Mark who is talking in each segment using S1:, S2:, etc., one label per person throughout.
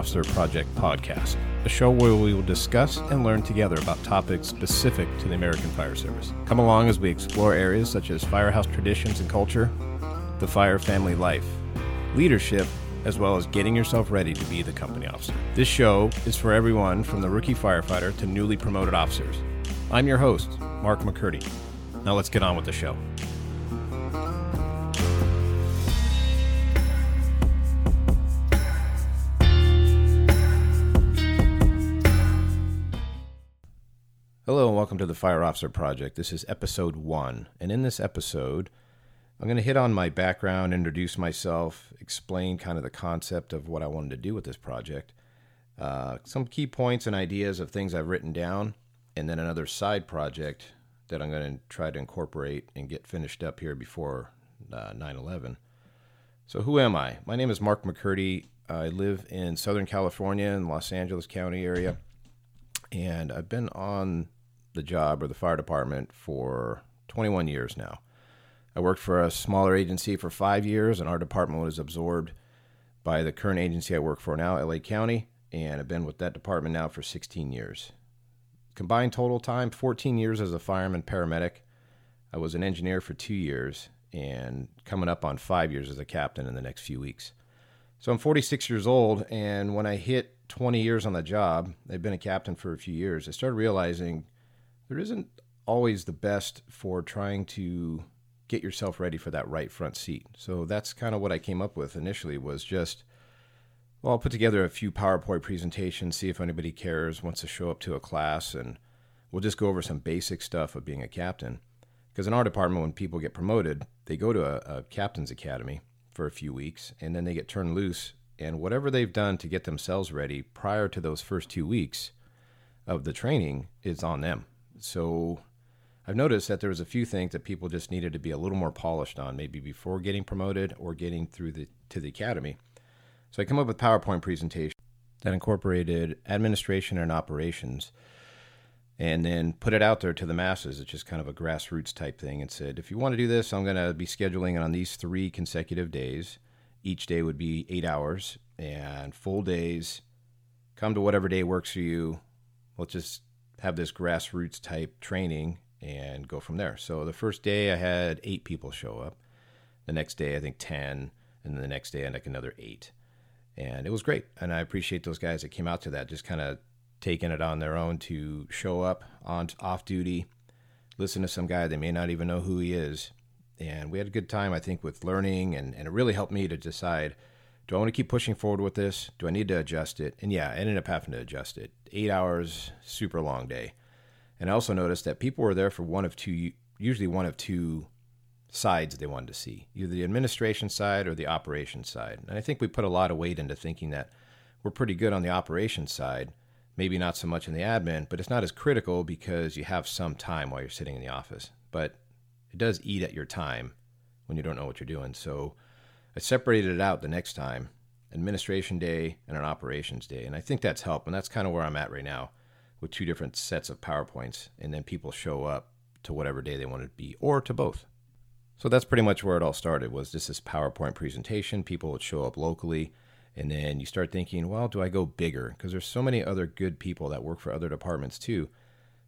S1: Officer Project podcast, a show where we will discuss and learn together about topics specific to the American Fire Service. Come along as we explore areas such as firehouse traditions and culture, the fire family life, leadership, as well as getting yourself ready to be the company officer. This show is for everyone from the rookie firefighter to newly promoted officers. I'm your host, Mark McCurdy. Now let's get on with the show. Welcome to the Fire Officer Project. This is episode one. And in this episode, I'm going to hit on my background, introduce myself, explain kind of the concept of what I wanted to do with this project, uh, some key points and ideas of things I've written down, and then another side project that I'm going to try to incorporate and get finished up here before uh, 9 11. So, who am I? My name is Mark McCurdy. I live in Southern California in Los Angeles County area, and I've been on the job or the fire department for 21 years now. I worked for a smaller agency for five years, and our department was absorbed by the current agency I work for now, LA County, and I've been with that department now for 16 years. Combined total time 14 years as a fireman paramedic. I was an engineer for two years, and coming up on five years as a captain in the next few weeks. So I'm 46 years old, and when I hit 20 years on the job, I've been a captain for a few years. I started realizing there isn't always the best for trying to get yourself ready for that right front seat. So that's kind of what I came up with initially was just well, I'll put together a few PowerPoint presentations, see if anybody cares, wants to show up to a class, and we'll just go over some basic stuff of being a captain. Because in our department, when people get promoted, they go to a, a captain's academy for a few weeks, and then they get turned loose. And whatever they've done to get themselves ready prior to those first two weeks of the training is on them. So I've noticed that there was a few things that people just needed to be a little more polished on, maybe before getting promoted or getting through the to the academy. So I come up with PowerPoint presentation that incorporated administration and operations and then put it out there to the masses. It's just kind of a grassroots type thing and said, if you want to do this, I'm going to be scheduling it on these three consecutive days. Each day would be eight hours and full days. Come to whatever day works for you. Let's just have this grassroots type training and go from there. So the first day I had eight people show up. The next day I think 10 and the next day I think another 8. And it was great. And I appreciate those guys that came out to that just kind of taking it on their own to show up on off duty, listen to some guy they may not even know who he is. And we had a good time I think with learning and and it really helped me to decide do I want to keep pushing forward with this? Do I need to adjust it? And yeah, I ended up having to adjust it. Eight hours, super long day. And I also noticed that people were there for one of two, usually one of two sides they wanted to see either the administration side or the operations side. And I think we put a lot of weight into thinking that we're pretty good on the operations side, maybe not so much in the admin, but it's not as critical because you have some time while you're sitting in the office. But it does eat at your time when you don't know what you're doing. So I separated it out the next time administration day and an operations day. And I think that's helped. And that's kind of where I'm at right now with two different sets of PowerPoints. And then people show up to whatever day they want to be or to both. So that's pretty much where it all started was just this PowerPoint presentation. People would show up locally. And then you start thinking, well, do I go bigger? Because there's so many other good people that work for other departments too.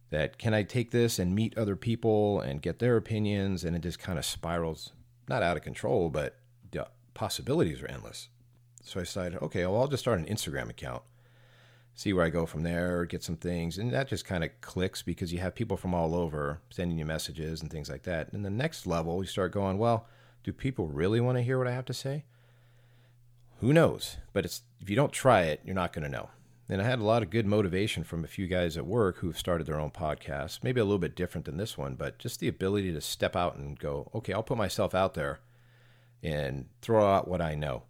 S1: That can I take this and meet other people and get their opinions? And it just kind of spirals, not out of control, but possibilities are endless. So I decided, okay, well, I'll just start an Instagram account, see where I go from there, get some things. And that just kind of clicks because you have people from all over sending you messages and things like that. And the next level, you start going, well, do people really want to hear what I have to say? Who knows? But it's if you don't try it, you're not going to know. And I had a lot of good motivation from a few guys at work who've started their own podcasts, maybe a little bit different than this one, but just the ability to step out and go, okay, I'll put myself out there and throw out what I know.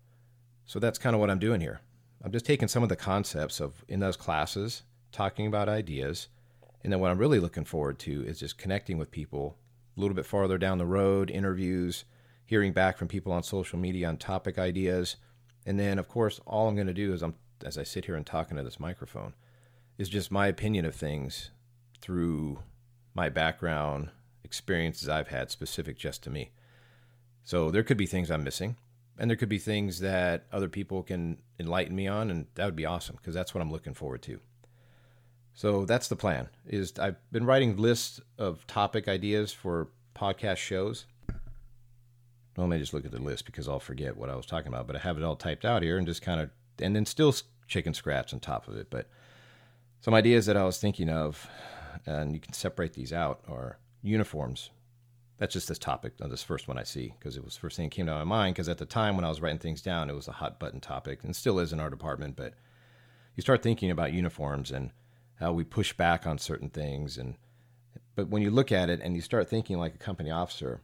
S1: So that's kind of what I'm doing here. I'm just taking some of the concepts of in those classes, talking about ideas, and then what I'm really looking forward to is just connecting with people a little bit farther down the road, interviews, hearing back from people on social media on topic ideas, and then of course all I'm going to do is I'm as I sit here and talking to this microphone is just my opinion of things through my background, experiences I've had specific just to me. So there could be things I'm missing. and there could be things that other people can enlighten me on, and that would be awesome because that's what I'm looking forward to. So that's the plan. Is I've been writing lists of topic ideas for podcast shows. Well, let me just look at the list because I'll forget what I was talking about. But I have it all typed out here and just kind of, and then still chicken scratch on top of it. But some ideas that I was thinking of, and you can separate these out, are uniforms. That's just this topic, this first one I see, because it was the first thing that came to my mind. Because at the time when I was writing things down, it was a hot button topic, and still is in our department. But you start thinking about uniforms and how we push back on certain things, and but when you look at it and you start thinking like a company officer,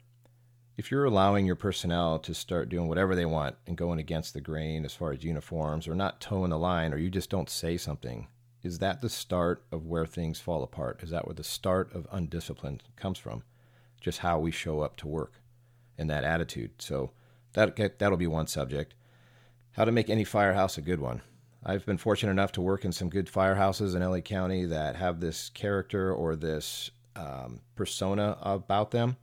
S1: if you're allowing your personnel to start doing whatever they want and going against the grain as far as uniforms or not toeing the line or you just don't say something, is that the start of where things fall apart? Is that where the start of undiscipline comes from? Just how we show up to work and that attitude. So that that'll be one subject. How to make any firehouse a good one. I've been fortunate enough to work in some good firehouses in LA County that have this character or this um, persona about them.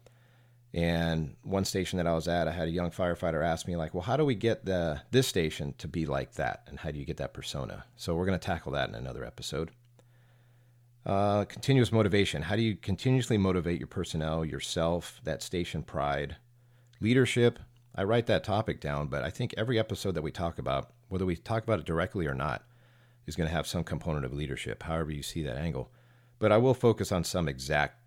S1: And one station that I was at, I had a young firefighter ask me, like, well, how do we get the this station to be like that? And how do you get that persona? So we're to tackle that in another episode. Uh, continuous motivation. How do you continuously motivate your personnel, yourself, that station pride? Leadership. I write that topic down, but I think every episode that we talk about, whether we talk about it directly or not, is going to have some component of leadership, however you see that angle. But I will focus on some exact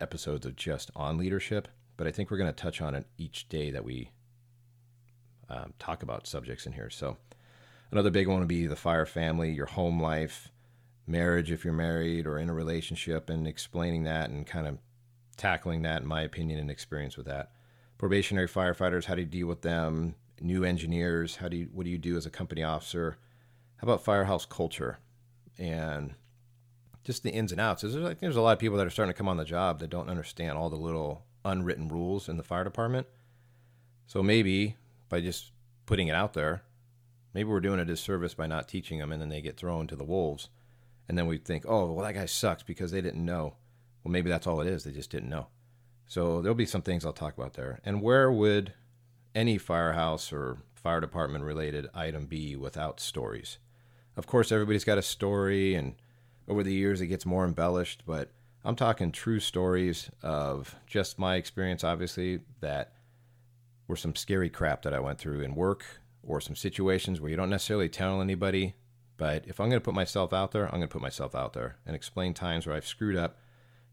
S1: episodes of just on leadership. But I think we're going to touch on it each day that we um, talk about subjects in here. So another big one would be the fire family, your home life, marriage if you're married or in a relationship, and explaining that and kind of tackling that, in my opinion and experience with that. Probationary firefighters, how do you deal with them? New engineers, how do you what do you do as a company officer? How about firehouse culture? And just the ins and outs. There's, I think there's a lot of people that are starting to come on the job that don't understand all the little unwritten rules in the fire department. So maybe by just putting it out there, maybe we're doing a disservice by not teaching them, and then they get thrown to the wolves, and then we think, oh, well, that guy sucks because they didn't know. Well, maybe that's all it is. They just didn't know. So there'll be some things I'll talk about there. And where would any firehouse or fire department related item be without stories? Of course, everybody's got a story and over the years it gets more embellished, but I'm talking true stories of just my experience, obviously, that were some scary crap that I went through in work or some situations where you don't necessarily tell anybody. But if I'm going to put myself out there, I'm going to put myself out there and explain times where I've screwed up,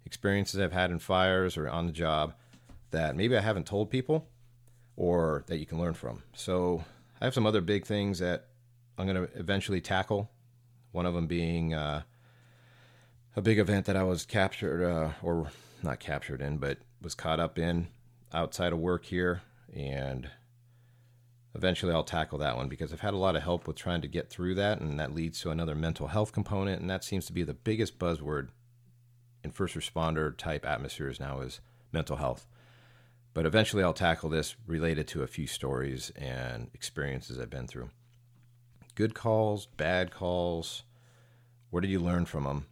S1: experiences I've had in fires or on the job that maybe I haven't told people or that you can learn from. So I have some other big things that I'm going to eventually tackle. One of them being uh, a big event that I was captured, uh, or not captured in, but was caught up in outside of work here. And eventually I'll tackle that one because I've had a lot of help with trying to get through that. And that leads to another mental health component. And that seems to be the biggest buzzword in first responder type atmospheres now is mental health. But eventually I'll tackle this related to a few stories and experiences I've been through. Good calls, bad calls. Where did you learn from them?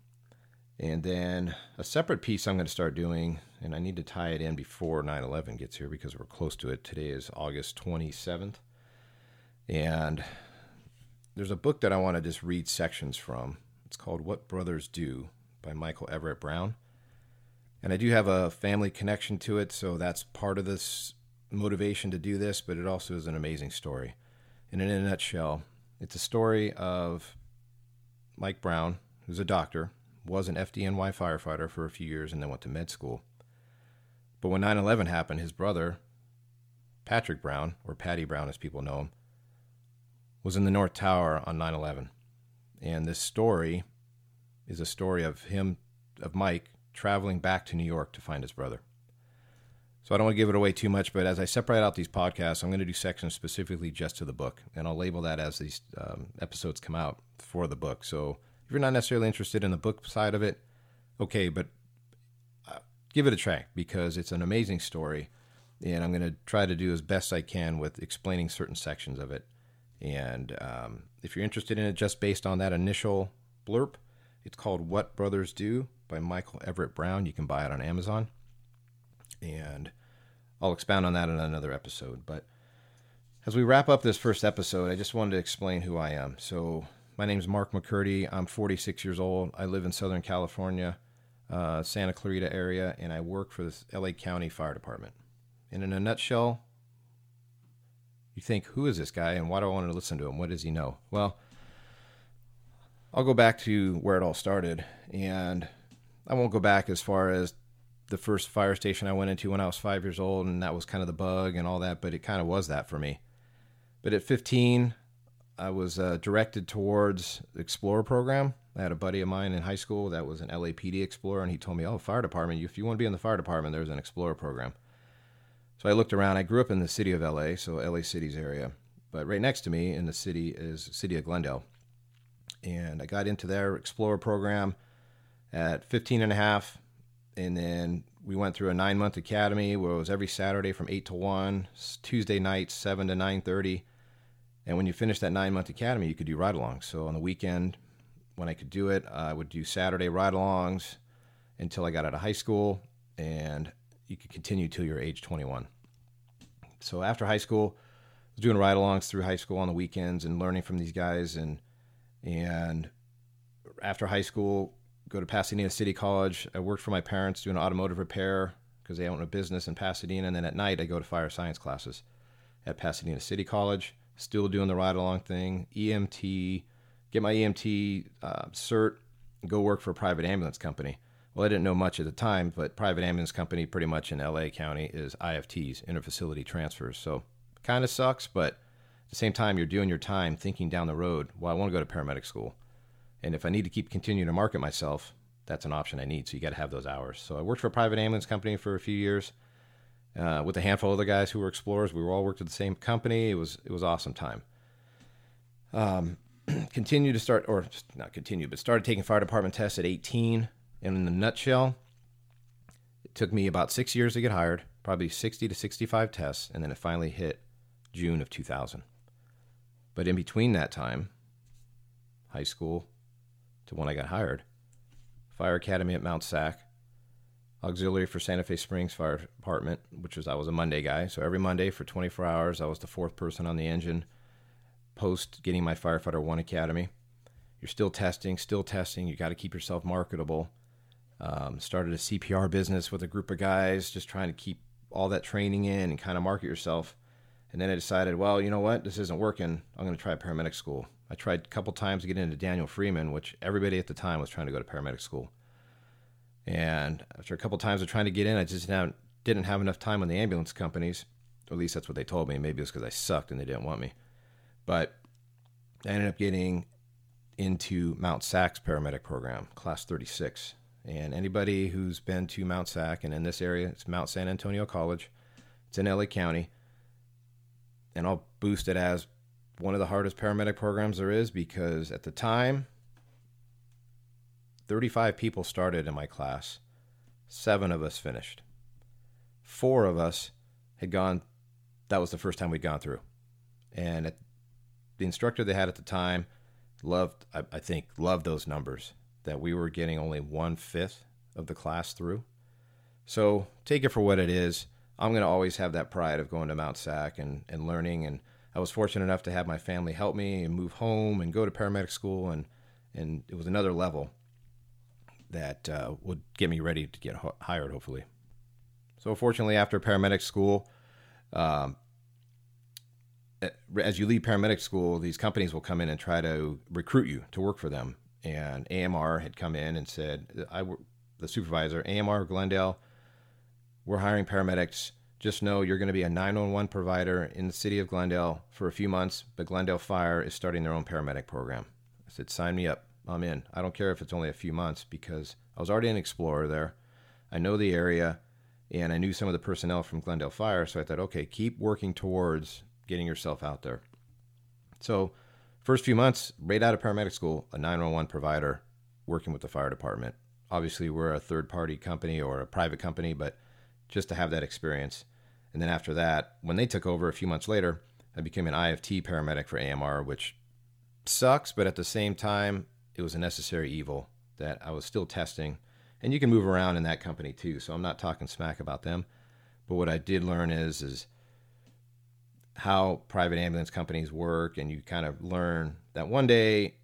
S1: And then a separate piece I'm going to start doing, and I need to tie it in before 9 11 gets here because we're close to it. Today is August 27th. And there's a book that I want to just read sections from. It's called What Brothers Do by Michael Everett Brown. And I do have a family connection to it, so that's part of this motivation to do this, but it also is an amazing story. And in a nutshell, it's a story of Mike Brown, who's a doctor, was an FDNY firefighter for a few years and then went to med school. But when 9 11 happened, his brother, Patrick Brown, or Patty Brown as people know him, was in the North Tower on 9 11. And this story is a story of him, of Mike, traveling back to New York to find his brother. So I don't want to give it away too much, but as I separate out these podcasts, I'm going to do sections specifically just to the book, and I'll label that as these um, episodes come out for the book. So if you're not necessarily interested in the book side of it, okay, but uh, give it a try because it's an amazing story. And I'm going to try to do as best I can with explaining certain sections of it. And um, if you're interested in it just based on that initial blurb, it's called What Brothers Do by Michael Everett Brown. You can buy it on Amazon. And I'll expound on that in another episode. But As we wrap up this first episode, I just wanted to explain who I am. So, my name is Mark McCurdy. I'm 46 years old. I live in Southern California, uh, Santa Clarita area, and I work for the LA County Fire Department. And in a nutshell, you think, who is this guy and why do I want to listen to him? What does he know? Well, I'll go back to where it all started. And I won't go back as far as the first fire station I went into when I was five years old, and that was kind of the bug and all that, but it kind of was that for me. But at 15, I was uh, directed towards the Explorer program. I had a buddy of mine in high school that was an LAPD Explorer, and he told me, "Oh, fire department! If you want to be in the fire department, there's an Explorer program." So I looked around. I grew up in the city of LA, so LA City's area, but right next to me in the city is city of Glendale, and I got into their Explorer program at 15 and a half, and then we went through a nine month academy where it was every Saturday from eight to one, Tuesday nights seven to nine thirty. And when you finish that nine month academy, you could do ride alongs. So on the weekend, when I could do it, I would do Saturday ride alongs until I got out of high school, and you could continue till you're age 21. So after high school, I was doing ride alongs through high school on the weekends and learning from these guys. And and after high school, go to Pasadena City College. I worked for my parents doing automotive repair because they own a business in Pasadena. And then at night, I go to fire science classes at Pasadena City College still doing the ride along thing, EMT, get my EMT uh, cert, go work for a private ambulance company. Well, I didn't know much at the time, but private ambulance company pretty much in LA County is IFTs, interfacility transfers. So kind of sucks, but at the same time, you're doing your time thinking down the road, well, I want to go to paramedic school. And if I need to keep continuing to market myself, that's an option I need. So you got to have those hours. So I worked for a private ambulance company for a few years uh, with a handful of other guys who were explorers. We were all worked at the same company. It was it was awesome time. Um, continue to start, or not continue, but started taking fire department tests at 18. And in a nutshell, it took me about six years to get hired, probably 60 to 65 tests, and then it finally hit June of 2000. But in between that time, high school to when I got hired, Fire Academy at Mount Sac, auxiliary for Santa Fe Springs Fire Department, which was I was a Monday guy. So every Monday for 24 hours, I was the fourth person on the engine. Post getting my firefighter one academy, you're still testing, still testing. You got to keep yourself marketable. Um, started a CPR business with a group of guys, just trying to keep all that training in and kind of market yourself. And then I decided, well, you know what, this isn't working. I'm going to try paramedic school. I tried a couple times to get into Daniel Freeman, which everybody at the time was trying to go to paramedic school. And after a couple times of trying to get in, I just didn't have enough time on the ambulance companies. Or at least that's what they told me. Maybe it's because I sucked and they didn't want me. But I ended up getting into Mount Sac's paramedic program, class 36. And anybody who's been to Mount Sac and in this area, it's Mount San Antonio College. It's in LA County. And I'll boost it as one of the hardest paramedic programs there is because at the time, 35 people started in my class. Seven of us finished. Four of us had gone, that was the first time we'd gone through. And at, the instructor they had at the time loved, I, I think, loved those numbers that we were getting only one fifth of the class through. So take it for what it is. I'm going to always have that pride of going to Mount Sac and, and learning. And I was fortunate enough to have my family help me and move home and go to paramedic school. And, and it was another level that uh, would get me ready to get hired, hopefully. So, fortunately, after paramedic school, um, eh, as you leave paramedic school, these companies will come in and try to recruit you to work for them. And AMR had come in and said, "I, the supervisor, AMR Glendale, we're hiring paramedics. Just know you're going to be a 911 provider in the city of Glendale for a few months, but Glendale Fire is starting their own paramedic program." I said, "Sign me up." I'm in. I don't care if it's only a few months because I was already an explorer there. I know the area and I knew some of the personnel from Glendale Fire. So I thought, okay, keep working towards getting yourself out there. So, first few months, right out of paramedic school, a 911 provider working with the fire department. Obviously, we're a third party company or a private company, but just to have that experience. And then after that, when they took over a few months later, I became an IFT paramedic for AMR, which sucks, but at the same time, it was a necessary evil that I was still testing. And you can move around in that company too, so I'm not talking smack about them. But what I did learn is is how private ambulance companies work, and you kind of learn that one day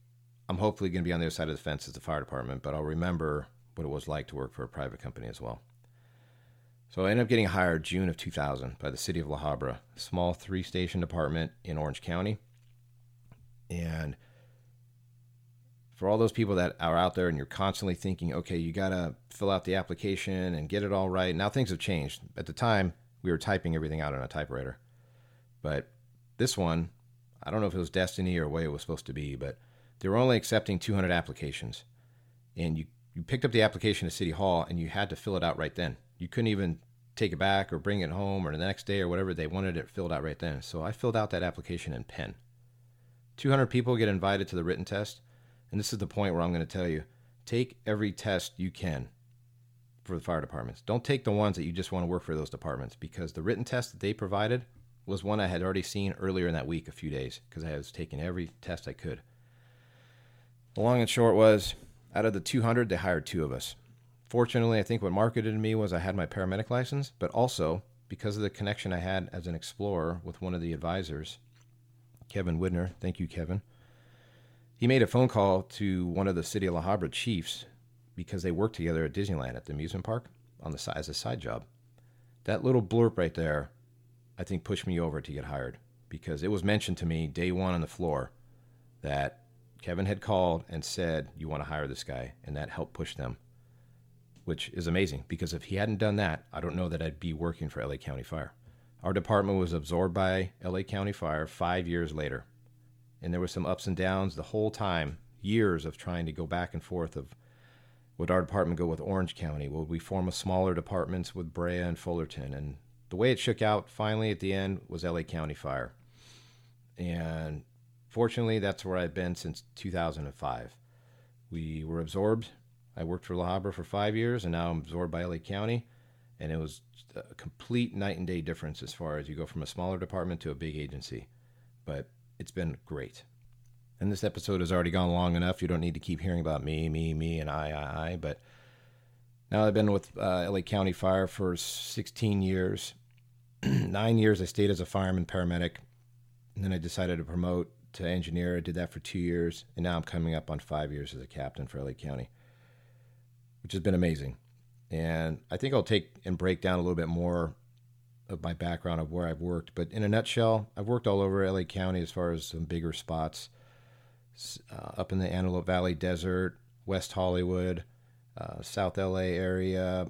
S1: I'm hopefully going to be on the other side of the fence as the fire department, but I'll remember what it was like to work for a private company as well. So I ended up getting hired June of 2000 by the city of La Habra, a small three station department in Orange County. And for all those people that are out there and you're constantly thinking, okay, you got to fill out the application and get it all right. Now things have changed. At the time, we were typing everything out on a typewriter. But this one, I don't know if it was destiny or way it was supposed to be, but they were only accepting 200 applications. And you, you picked up the application at City Hall and you had to fill it out right then. You couldn't even take it back or bring it home or the next day or whatever. They wanted it filled out right then. So I filled out that application in pen. 200 people get invited to the written test. And this is the point where I'm going to tell you take every test you can for the fire departments. Don't take the ones that you just want to work for those departments because the written test that they provided was one I had already seen earlier in that week, a few days, because I was taking every test I could. The long and short was out of the 200, they hired two of us. Fortunately, I think what marketed me was I had my paramedic license, but also because of the connection I had as an explorer with one of the advisors, Kevin Widner. Thank you, Kevin. He made a phone call to one of the City of La Habra chiefs because they worked together at Disneyland at the amusement park on the side as a side job. That little blurb right there, I think, pushed me over to get hired because it was mentioned to me day one on the floor that Kevin had called and said, You want to hire this guy. And that helped push them, which is amazing because if he hadn't done that, I don't know that I'd be working for LA County Fire. Our department was absorbed by LA County Fire five years later. And there was some ups and downs the whole time, years of trying to go back and forth of would our department go with Orange County? Would we form a smaller departments with Brea and Fullerton? And the way it shook out finally at the end was LA County Fire. And fortunately, that's where I've been since 2005. We were absorbed. I worked for La Habra for five years, and now I'm absorbed by LA County. And it was a complete night and day difference as far as you go from a smaller department to a big agency. But it's been great. And this episode has already gone long enough. You don't need to keep hearing about me, me, me, and I, I, I. But now I've been with uh, LA County Fire for 16 years. Nine years I stayed as a fireman paramedic. And then I decided to promote to engineer. I did that for two years. And now I'm coming up on five years as a captain for LA County, which has been amazing. And I think I'll take and break down a little bit more of my background of where I've worked. But in a nutshell, I've worked all over LA County as far as some bigger spots uh, up in the Antelope Valley Desert, West Hollywood, uh, South LA area,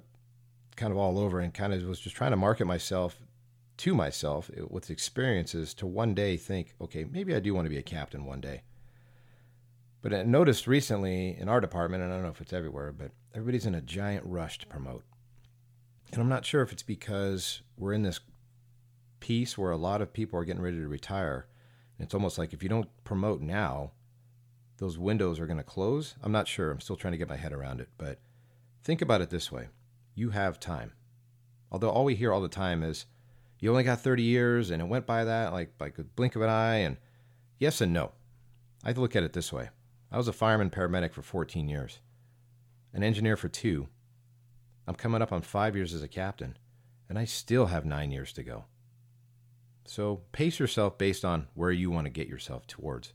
S1: kind of all over, and kind of was just trying to market myself to myself with experiences to one day think, okay, maybe I do want to be a captain one day. But I noticed recently in our department, and I don't know if it's everywhere, but everybody's in a giant rush to promote. And I'm not sure if it's because we're in this piece where a lot of people are getting ready to retire. And it's almost like if you don't promote now, those windows are going to close. I'm not sure. I'm still trying to get my head around it. But think about it this way you have time. Although all we hear all the time is, you only got 30 years and it went by that like like a blink of an eye. And yes and no. I look at it this way I was a fireman paramedic for 14 years, an engineer for two. I'm coming up on five years as a captain, and I still have nine years to go. So pace yourself based on where you want to get yourself towards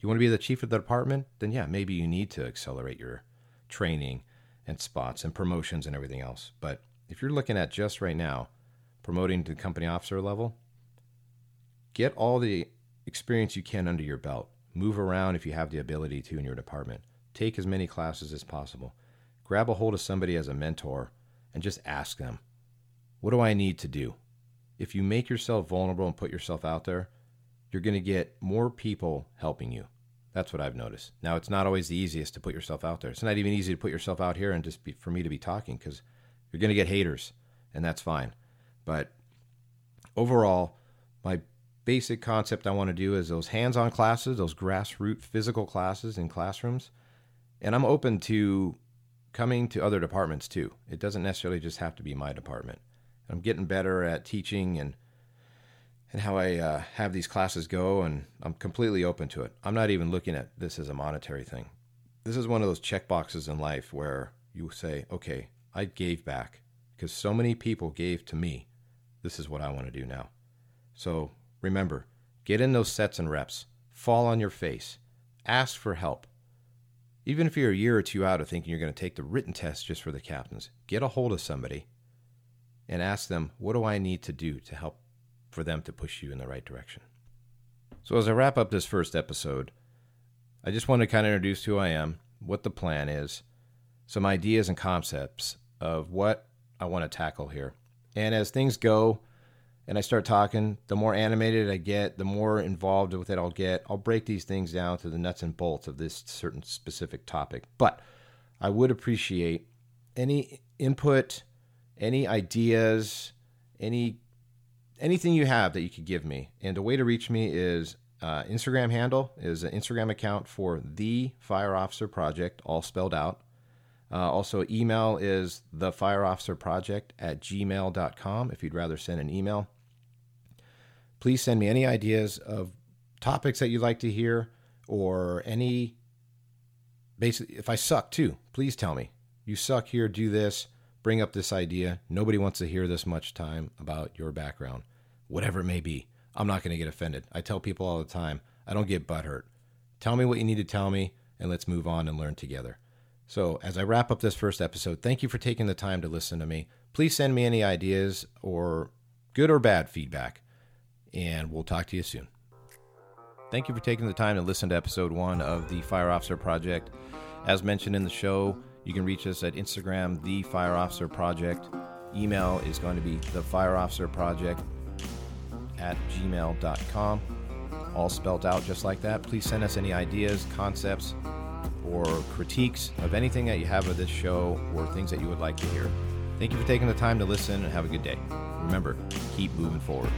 S1: you want to be the chief of the department? Then yeah, maybe you need to accelerate your training and spots and promotions and everything else. But if you're looking at just right now promoting to the company officer level, get all the experience you can under your belt. Move around if you have the ability to in your department. Take as many classes as possible. Grab a hold of somebody as a mentor and just ask them, What do I need to do? If you make yourself vulnerable and put yourself out there, you're going to get more people helping you. That's what I've noticed. Now, it's not always the easiest to put yourself out there. It's not even easy to put yourself out here and just be, for me to be talking because you're going to get haters, and that's fine. But overall, my basic concept I want to do is those hands on classes, those grassroots physical classes in classrooms. And I'm open to coming to other departments too. It doesn't necessarily just have to be my department. I'm getting better at teaching and and how I uh, have these classes go, and I'm completely open to it. I'm not even looking at this as a monetary thing. This is one of those check boxes in life where you say, okay, I gave back because so many people gave to me. This is what I want to do now. So Remember, get in those sets and reps, fall on your face, ask for help. Even if you're a year or two out of thinking you're going to take the written test just for the captains, get a hold of somebody and ask them, what do I need to do to help for them to push you in the right direction? So, as I wrap up this first episode, I just want to kind of introduce who I am, what the plan is, some ideas and concepts of what I want to tackle here. And as things go and I start talking, the more animated I get, the more involved with it I'll get. I'll break these things down to the nuts and bolts of this certain specific topic. But I would appreciate any input, any ideas, any anything you have that you could give me. And the way to reach me is uh, Instagram handle is an Instagram account for the Fire Officer Project, all spelled out. Uh, also, email is the Fire Officer Project at gmail.com if you'd rather send an email. Please send me any ideas of topics that you'd like to hear or any. Basically, if I suck too, please tell me. You suck here, do this bring up this idea. Nobody wants to hear this much time about your background, whatever it may be. I'm not going to get offended. I tell people all the time, I don't get butthurt. Tell me what you need to tell me, and let's move on and learn together. So, as I wrap up this first episode, thank you for taking the time to listen to me. Please send me any ideas or good or bad feedback, and we'll talk to you soon. Thank you for taking the time to listen to episode one of the Fire Officer Project. As mentioned in the show, you can reach us at Instagram, The Fire Officer Project. Email is going to be The Fire Officer Project at gmail.com. All spelled out just like that. Please send us any ideas, concepts, or critiques of anything that you have of this show or things that you would like to hear. Thank you for taking the time to listen and have a good day. Remember, keep moving forward.